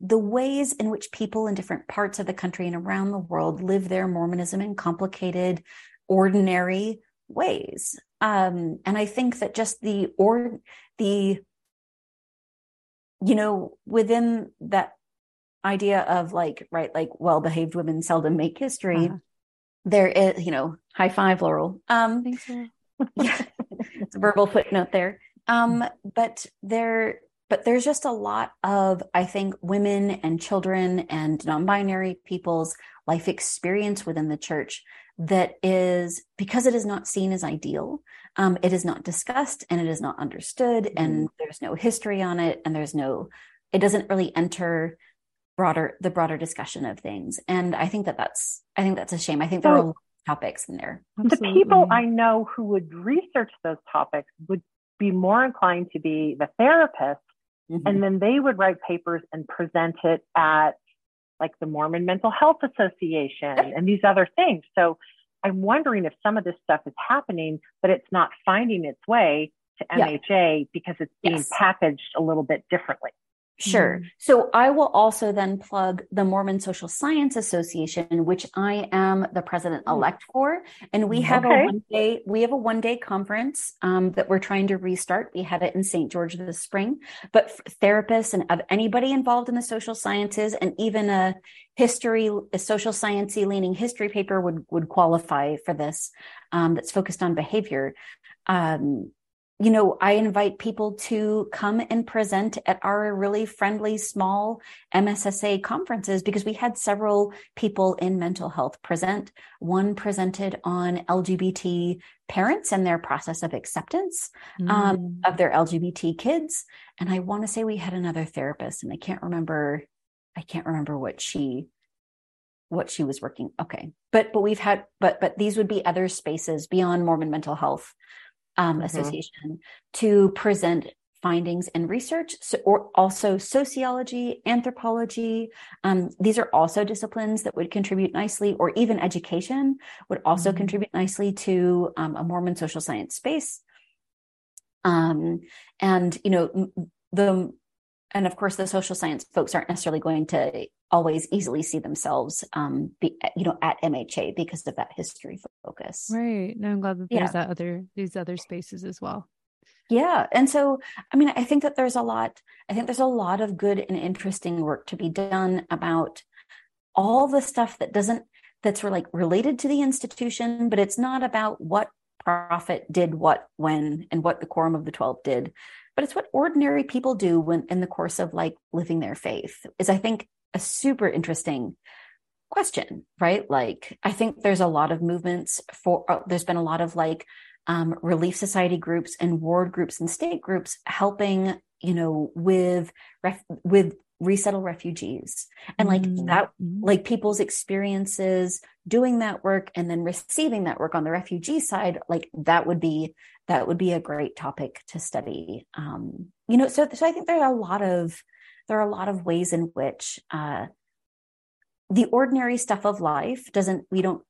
the ways in which people in different parts of the country and around the world live their mormonism in complicated ordinary ways um, and i think that just the or the you know, within that idea of like, right, like well behaved women seldom make history, uh-huh. There is, you know, high five, Laurel. Um, Thanks, yeah, it's a verbal footnote there. Um, but there, but there's just a lot of, I think, women and children and non binary people's life experience within the church that is because it is not seen as ideal um, it is not discussed and it is not understood mm-hmm. and there's no history on it and there's no it doesn't really enter broader the broader discussion of things and i think that that's i think that's a shame i think so, there are topics in there Absolutely. the people i know who would research those topics would be more inclined to be the therapist. Mm-hmm. And then they would write papers and present it at like the Mormon Mental Health Association and these other things. So I'm wondering if some of this stuff is happening, but it's not finding its way to MHA yeah. because it's being yes. packaged a little bit differently. Sure. Mm. So I will also then plug the Mormon Social Science Association, which I am the president elect for. And we have okay. a one day, we have a one day conference um, that we're trying to restart. We had it in St. George this spring, but therapists and of anybody involved in the social sciences and even a history, a social sciencey leaning history paper would, would qualify for this um, that's focused on behavior. Um, you know, I invite people to come and present at our really friendly, small MSSA conferences because we had several people in mental health present. One presented on LGBT parents and their process of acceptance um, mm. um, of their LGBT kids. And I want to say we had another therapist, and I can't remember, I can't remember what she what she was working okay but but we've had but but these would be other spaces beyond mormon mental health um, mm-hmm. Association to present findings and research, so, or also sociology, anthropology. Um, these are also disciplines that would contribute nicely, or even education would also mm-hmm. contribute nicely to um, a Mormon social science space. Um, and you know the and of course the social science folks aren't necessarily going to always easily see themselves um be, you know at mha because of that history focus. Right. No i'm glad that there's yeah. that other these other spaces as well. Yeah. And so i mean i think that there's a lot i think there's a lot of good and interesting work to be done about all the stuff that doesn't that's like related to the institution but it's not about what prophet did what when and what the quorum of the 12 did but it's what ordinary people do when in the course of like living their faith is i think a super interesting question right? Like i think there's a lot of movements for uh, there's been a lot of like um, relief society groups and ward groups and state groups helping you know with ref- with resettle refugees. And like mm-hmm. that like people's experiences doing that work and then receiving that work on the refugee side like that would be that would be a great topic to study. Um you know so so i think there are a lot of there are a lot of ways in which uh the ordinary stuff of life doesn't we don't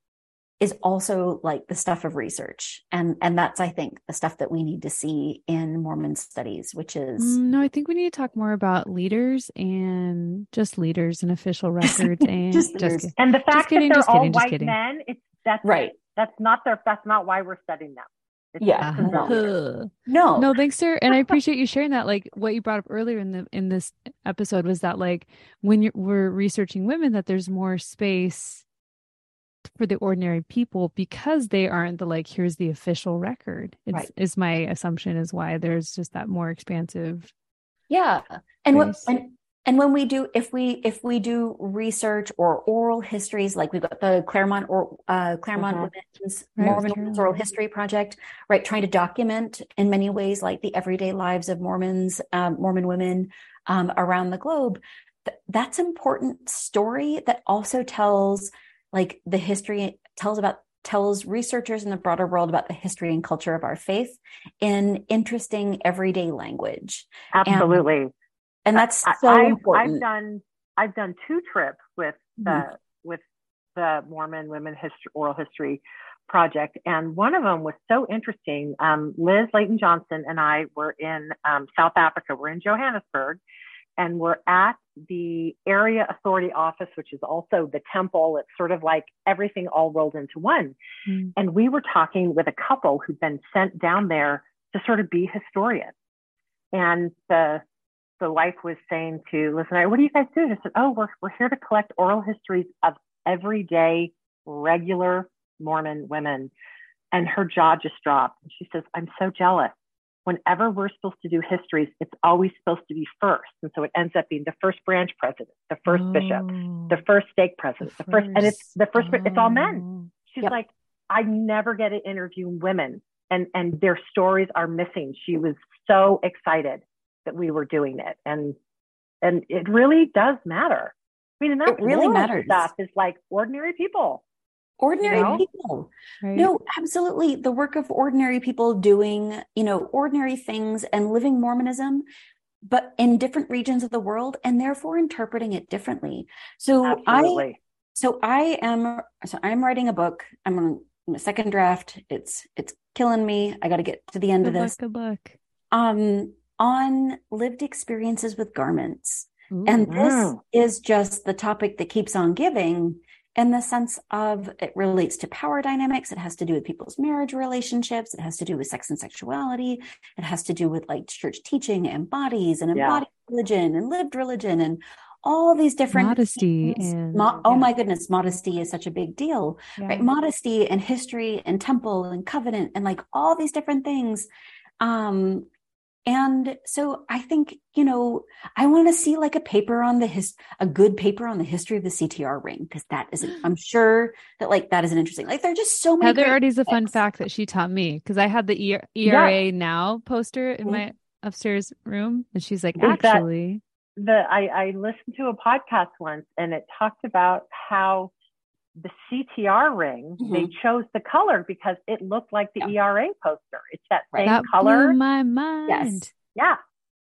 is also like the stuff of research. And and that's i think the stuff that we need to see in mormon studies which is mm, no i think we need to talk more about leaders and just leaders and official records and just, just and the fact kidding, that they're all kidding, white men it's that's right. That's not their that's not why we're studying them. It's yeah. no. no. No thanks sir. And i appreciate you sharing that. Like what you brought up earlier in the in this episode was that like when you're we're researching women that there's more space for the ordinary people because they aren't the like here's the official record. It's right. is my assumption is why there's just that more expansive yeah. And what and, and when we do if we if we do research or oral histories like we've got the claremont or uh, claremont mm-hmm. women's right, mormon oral history project right trying to document in many ways like the everyday lives of mormons um, mormon women um, around the globe that's important story that also tells like the history tells about tells researchers in the broader world about the history and culture of our faith in interesting everyday language. Absolutely. And, and that's so I've, important. I've done I've done two trips with the mm-hmm. with the Mormon Women History Oral History project, and one of them was so interesting. Um, Liz Layton Johnson and I were in um, South Africa. We're in Johannesburg, and we're at the area authority office, which is also the temple. It's sort of like everything all rolled into one. Mm. And we were talking with a couple who'd been sent down there to sort of be historians. And the the wife was saying to listen, what do you guys do? I said, oh, we're we're here to collect oral histories of everyday, regular Mormon women. And her jaw just dropped. And she says, I'm so jealous whenever we're supposed to do histories, it's always supposed to be first. And so it ends up being the first branch president, the first oh, bishop, the first stake president, the, the first, and it's the first, oh. it's all men. Oh. She's yep. like, I never get to interview women and, and their stories are missing. She was so excited that we were doing it. And, and it really does matter. I mean, and that it really matters. Stuff is like ordinary people ordinary you know? people. Right. no absolutely. The work of ordinary people doing you know ordinary things and living mormonism but in different regions of the world and therefore interpreting it differently. So absolutely. i so i am so i'm writing a book. I'm on a second draft. It's it's killing me. I got to get to the end good of this. good luck um on lived experiences with garments. Ooh, and this wow. is just the topic that keeps on giving in the sense of it relates to power dynamics. It has to do with people's marriage relationships. It has to do with sex and sexuality. It has to do with like church teaching and bodies and embodied yeah. religion and lived religion and all these different modesty and Mo- oh my goodness modesty is such a big deal yeah. right modesty and history and temple and covenant and like all these different things um and so I think, you know, I want to see like a paper on the his a good paper on the history of the CTR ring because that is I'm sure that like that is an interesting. Like there are just so many. Heather already's a fun fact that she taught me because I had the ERA yeah. now poster in mm-hmm. my upstairs room, and she's like, actually, the I, I listened to a podcast once, and it talked about how the CTR ring, mm-hmm. they chose the color because it looked like the yeah. ERA poster. It's that same that color. Blew my mind. Yes. Yeah.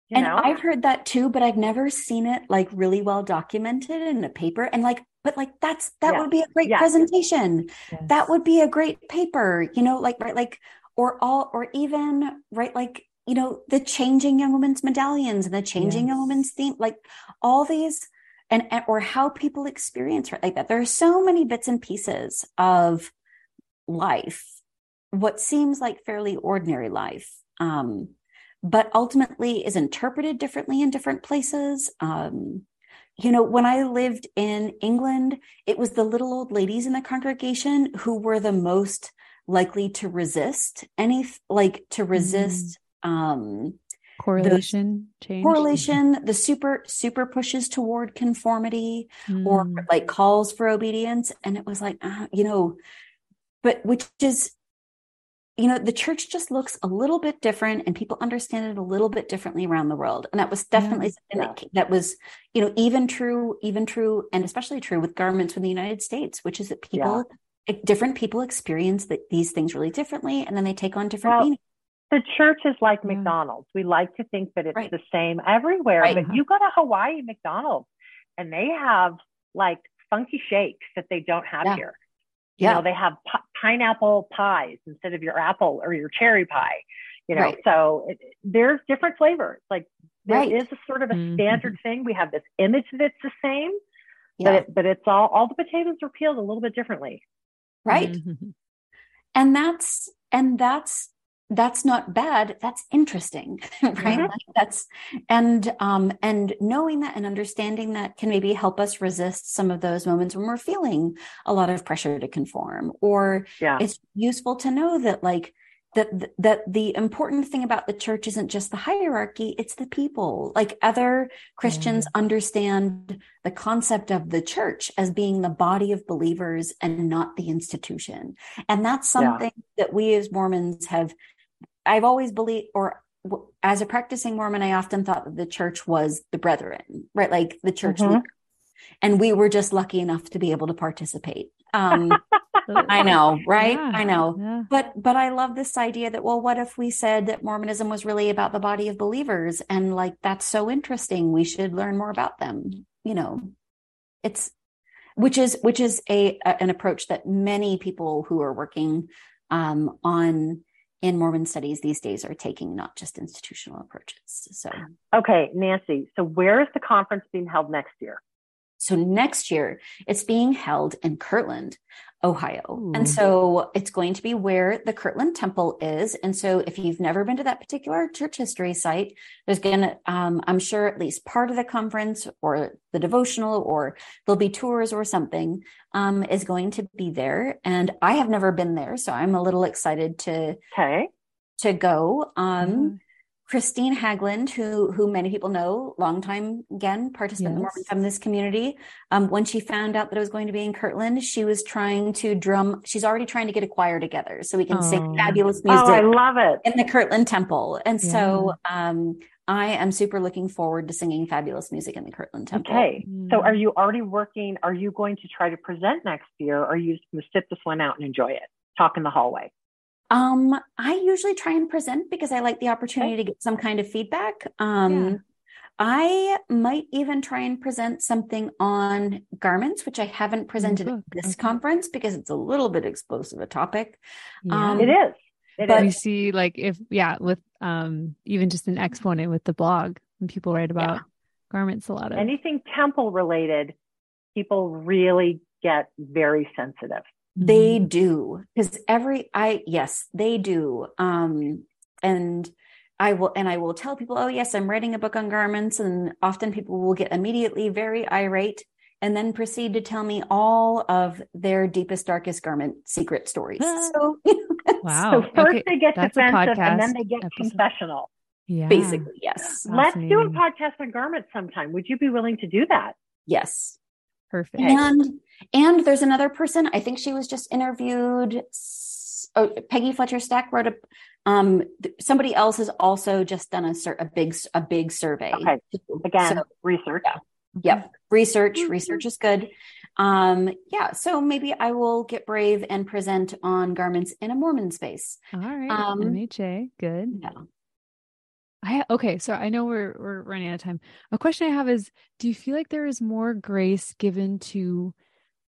You and know? I've heard that too, but I've never seen it like really well documented in a paper. And like, but like that's that yes. would be a great yes. presentation. Yes. That would be a great paper, you know, like right, like or all or even right, like you know, the changing young women's medallions and the changing young women's theme, like all these and or how people experience it like that there are so many bits and pieces of life what seems like fairly ordinary life um, but ultimately is interpreted differently in different places um, you know when i lived in england it was the little old ladies in the congregation who were the most likely to resist any like to resist mm. um correlation change correlation the super super pushes toward conformity mm. or like calls for obedience and it was like uh, you know but which is you know the church just looks a little bit different and people understand it a little bit differently around the world and that was definitely yeah. something that, that was you know even true even true and especially true with garments in the united states which is that people yeah. different people experience that these things really differently and then they take on different well, meanings the church is like mm. McDonald's. We like to think that it's right. the same everywhere, right. but you go to Hawaii McDonald's and they have like funky shakes that they don't have yeah. here. You yeah. know, they have p- pineapple pies instead of your apple or your cherry pie. You know, right. so it, there's different flavors. Like there right. is a sort of a mm-hmm. standard thing. We have this image that it's the same, yeah. but it, but it's all all the potatoes are peeled a little bit differently. Right. Mm-hmm. And that's and that's that's not bad that's interesting right mm-hmm. that's and um and knowing that and understanding that can maybe help us resist some of those moments when we're feeling a lot of pressure to conform or yeah. it's useful to know that like that that the important thing about the church isn't just the hierarchy it's the people like other christians mm. understand the concept of the church as being the body of believers and not the institution and that's something yeah. that we as mormons have I've always believed, or as a practicing Mormon, I often thought that the church was the brethren, right? Like the church mm-hmm. And we were just lucky enough to be able to participate. Um, I know, right? Yeah, I know. Yeah. But but I love this idea that well, what if we said that Mormonism was really about the body of believers and like that's so interesting. We should learn more about them. You know, it's which is which is a, a an approach that many people who are working um, on in Mormon studies these days are taking, not just institutional approaches. So, okay, Nancy. So, where is the conference being held next year? So next year it's being held in Kirtland, Ohio. Ooh. And so it's going to be where the Kirtland Temple is. And so if you've never been to that particular church history site, there's going to, um, I'm sure at least part of the conference or the devotional or there'll be tours or something, um, is going to be there. And I have never been there. So I'm a little excited to, okay. to go. Um, mm Kristine Haglund, who who many people know, longtime again participant yes. in the Mormon feminist community. Um, when she found out that it was going to be in Kirtland, she was trying to drum. She's already trying to get a choir together so we can oh. sing fabulous music. Oh, I love it in the Kirtland Temple. And yeah. so um, I am super looking forward to singing fabulous music in the Kirtland Temple. Okay, mm. so are you already working? Are you going to try to present next year, or are you just going to sit this one out and enjoy it? Talk in the hallway. Um, I usually try and present because I like the opportunity to get some kind of feedback. Um, yeah. I might even try and present something on garments, which I haven't presented at this okay. conference because it's a little bit explosive a topic. Yeah. Um, it is. It but is. we see like if yeah, with um even just an exponent with the blog when people write about yeah. garments a lot of anything temple related, people really get very sensitive. They mm-hmm. do because every I yes they do. Um, and I will and I will tell people, oh yes, I'm writing a book on garments, and often people will get immediately very irate and then proceed to tell me all of their deepest, darkest garment secret stories. so, wow. So first okay. they get That's defensive and then they get episode. confessional. Yeah. Basically, yes. Let's do a podcast on garments sometime. Would you be willing to do that? Yes. Perfect. And and there's another person. I think she was just interviewed. Oh, Peggy Fletcher Stack wrote a. Um, somebody else has also just done a a big a big survey. Okay. Again, so, research. Yeah. Yep. Research. Mm-hmm. Research is good. Um, yeah. So maybe I will get brave and present on garments in a Mormon space. All right. Um, MHA. Good. Yeah. I okay, so I know we're we're running out of time. A question I have is do you feel like there is more grace given to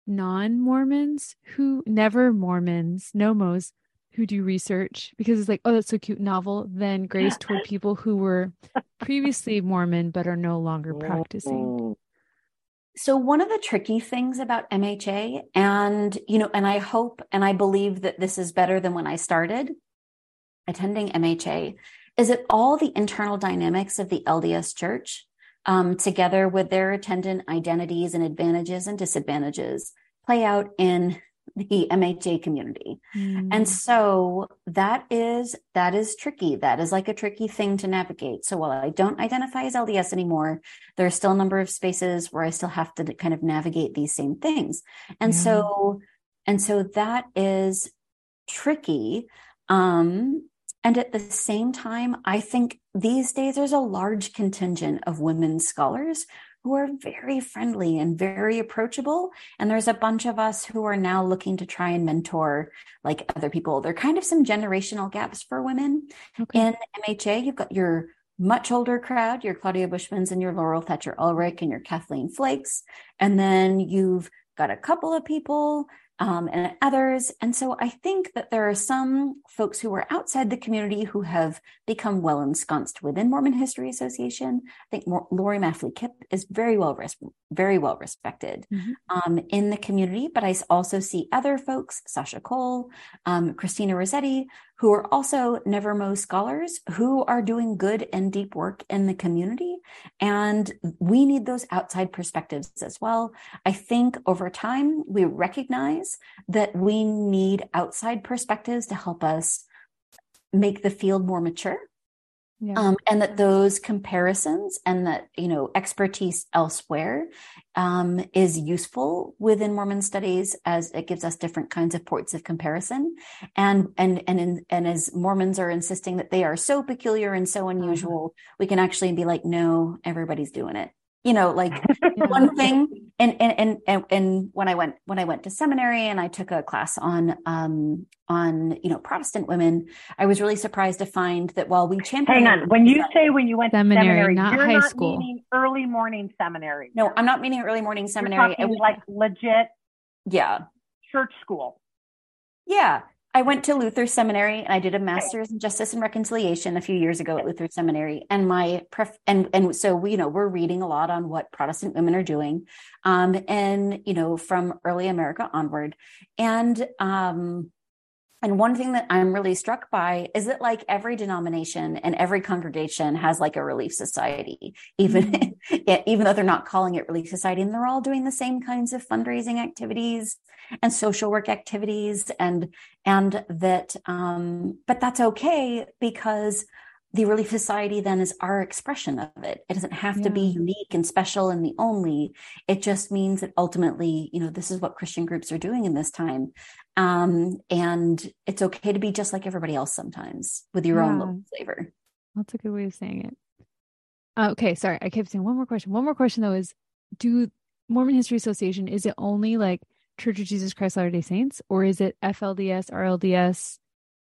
non-Mormons who never Mormons, nomos who do research because it's like, oh, that's so cute, novel, then grace toward people who were previously Mormon but are no longer practicing? So one of the tricky things about MHA and you know and I hope and I believe that this is better than when I started attending MHA is it all the internal dynamics of the LDS church, um, together with their attendant identities and advantages and disadvantages, play out in the MHA community. Mm. And so that is that is tricky. That is like a tricky thing to navigate. So while I don't identify as LDS anymore, there are still a number of spaces where I still have to kind of navigate these same things. And yeah. so and so that is tricky. Um and at the same time, I think these days there's a large contingent of women scholars who are very friendly and very approachable. And there's a bunch of us who are now looking to try and mentor like other people. There are kind of some generational gaps for women. Okay. In MHA, you've got your much older crowd, your Claudia Bushmans and your Laurel Thatcher Ulrich and your Kathleen Flakes. And then you've got a couple of people um, and others. And so I think that there are some folks who are outside the community who have become well ensconced within Mormon History Association. I think Laurie Maffly Kipp is very well res- very well respected mm-hmm. um, in the community, but I also see other folks, Sasha Cole, um, Cristina Rosetti, who are also Nevermo scholars who are doing good and deep work in the community. And we need those outside perspectives as well. I think over time, we recognize that we need outside perspectives to help us make the field more mature yeah. Um, and that those comparisons and that you know expertise elsewhere um, is useful within Mormon studies as it gives us different kinds of points of comparison, and and and in, and as Mormons are insisting that they are so peculiar and so uh-huh. unusual, we can actually be like, no, everybody's doing it you know like one thing. And, and and and when i went when i went to seminary and i took a class on um on you know protestant women i was really surprised to find that while we champion hang on. When you say when you went seminary, to seminary not you're high not school. meaning early morning seminary. No i'm not meaning early morning seminary. it was like legit yeah. church school. Yeah I went to Luther Seminary and I did a master's in justice and reconciliation a few years ago at Luther Seminary. And my pref and and so we, you know, we're reading a lot on what Protestant women are doing, um, and you know, from early America onward. And um, and one thing that I'm really struck by is that like every denomination and every congregation has like a relief society, even mm-hmm. even though they're not calling it relief society, and they're all doing the same kinds of fundraising activities and social work activities and and that um but that's okay because the Relief Society then is our expression of it. It doesn't have yeah. to be unique and special and the only. It just means that ultimately, you know, this is what Christian groups are doing in this time. Um, and it's okay to be just like everybody else sometimes with your yeah. own local flavor. That's a good way of saying it. Uh, okay, sorry, I kept saying one more question. One more question though is, do Mormon History Association is it only like Church of Jesus Christ Latter Day Saints, or is it FLDS, RLDS,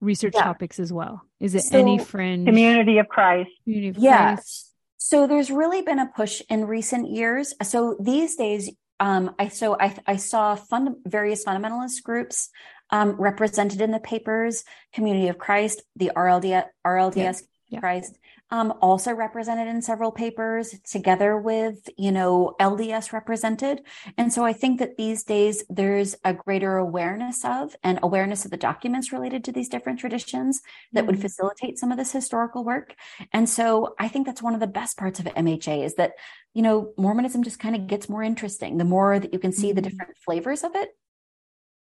research yeah. topics as well? Is it so, any fringe community of Christ? Community of yes. Christ? So there's really been a push in recent years. So these days, um, I so I, I saw fund, various fundamentalist groups um, represented in the papers, Community of Christ, the RLD, RLDS yeah. Christ, um, also represented in several papers together with, you know, LDS represented. And so I think that these days there's a greater awareness of and awareness of the documents related to these different traditions that mm-hmm. would facilitate some of this historical work. And so I think that's one of the best parts of MHA is that, you know, Mormonism just kind of gets more interesting the more that you can see mm-hmm. the different flavors of it.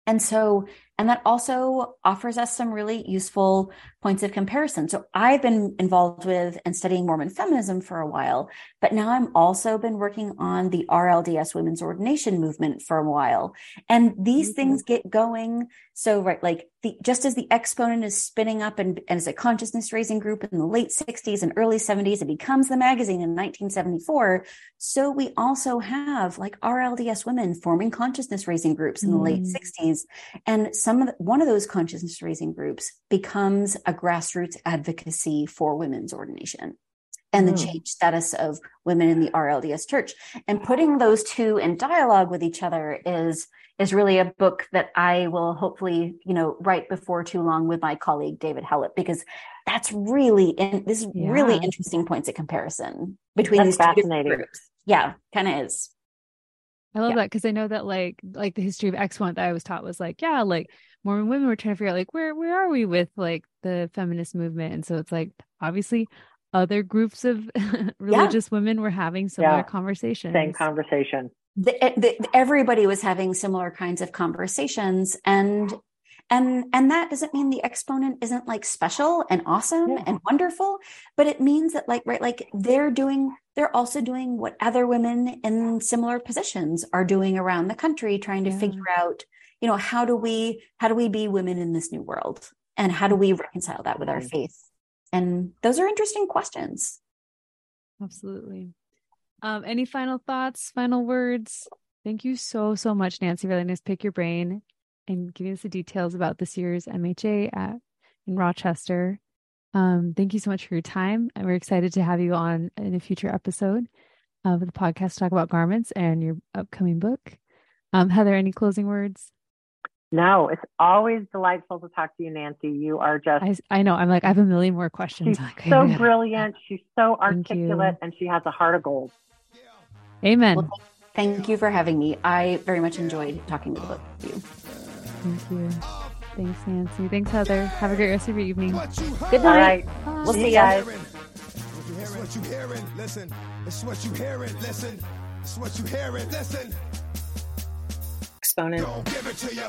And so, and that also offers us some really useful points of comparison. So I've been involved with and studying Mormon feminism for a while, but now I'm also been working on the RLDS women's ordination movement for a while. And these mm-hmm. things get going. So, right, like the, just as the exponent is spinning up and, and as a consciousness raising group in the late 60s and early 70s, it becomes the magazine in 1974. So we also have like RLDS women forming consciousness raising groups in the mm. late 60s. And some of the, one of those consciousness raising groups becomes a grassroots advocacy for women's ordination and the mm. change status of women in the RLDS church. And putting those two in dialogue with each other is is really a book that I will hopefully, you know, write before too long with my colleague David Howlett because that's really in, this is yeah. really interesting points of comparison between that's these fascinating groups. Yeah, kind of is. I love yeah. that because I know that like like the history of Exponent that I was taught was like yeah like Mormon women were trying to figure out like where where are we with like the feminist movement and so it's like obviously other groups of religious yeah. women were having similar yeah. conversations same conversation the, eh, the, everybody was having similar kinds of conversations and and and that doesn't mean the exponent isn't like special and awesome yeah. and wonderful but it means that like right like they're doing they're also doing what other women in similar positions are doing around the country trying to yeah. figure out you know how do we how do we be women in this new world? And how do we reconcile that with our faith? And those are interesting questions. Absolutely. Um any final thoughts final words? Thank you so so much nancy really nice pick your brain and giving us the details about this year's MHA at in Rochester. Um, thank you so much for your time. And we're excited to have you on in a future episode of the podcast talk about garments and your upcoming book. Um, Heather, any closing words? No, it's always delightful to talk to you, Nancy. You are just. I, I know. I'm like, I have a million more questions. She's like, so brilliant. She's so articulate and she has a heart of gold. Amen. Well, thank you for having me. I very much enjoyed talking to the both with you. Thank you. Thanks, Nancy. Thanks, Heather. Have a great rest of your evening. Good night. We'll see you guys. It's what you hearing. Listen. It's what you hearing. Listen. It's what you hearing. Listen. Exponent. Don't give it to you.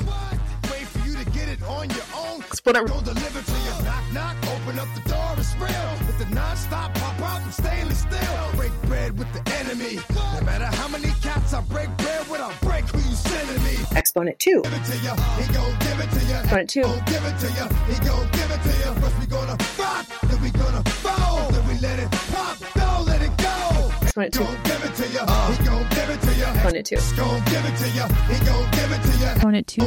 Wait for you to get it on your own. Exponent. Don't deliver to you. Knock, knock. Open up the door. It's real. With the non-stop pop out and stainless steel. Break bread with the enemy. No matter how many cats I break bread with, I'll break who you sending me. Exponent 2. Exponent 2. Exponent 2. Exponent 2. Exponent 2.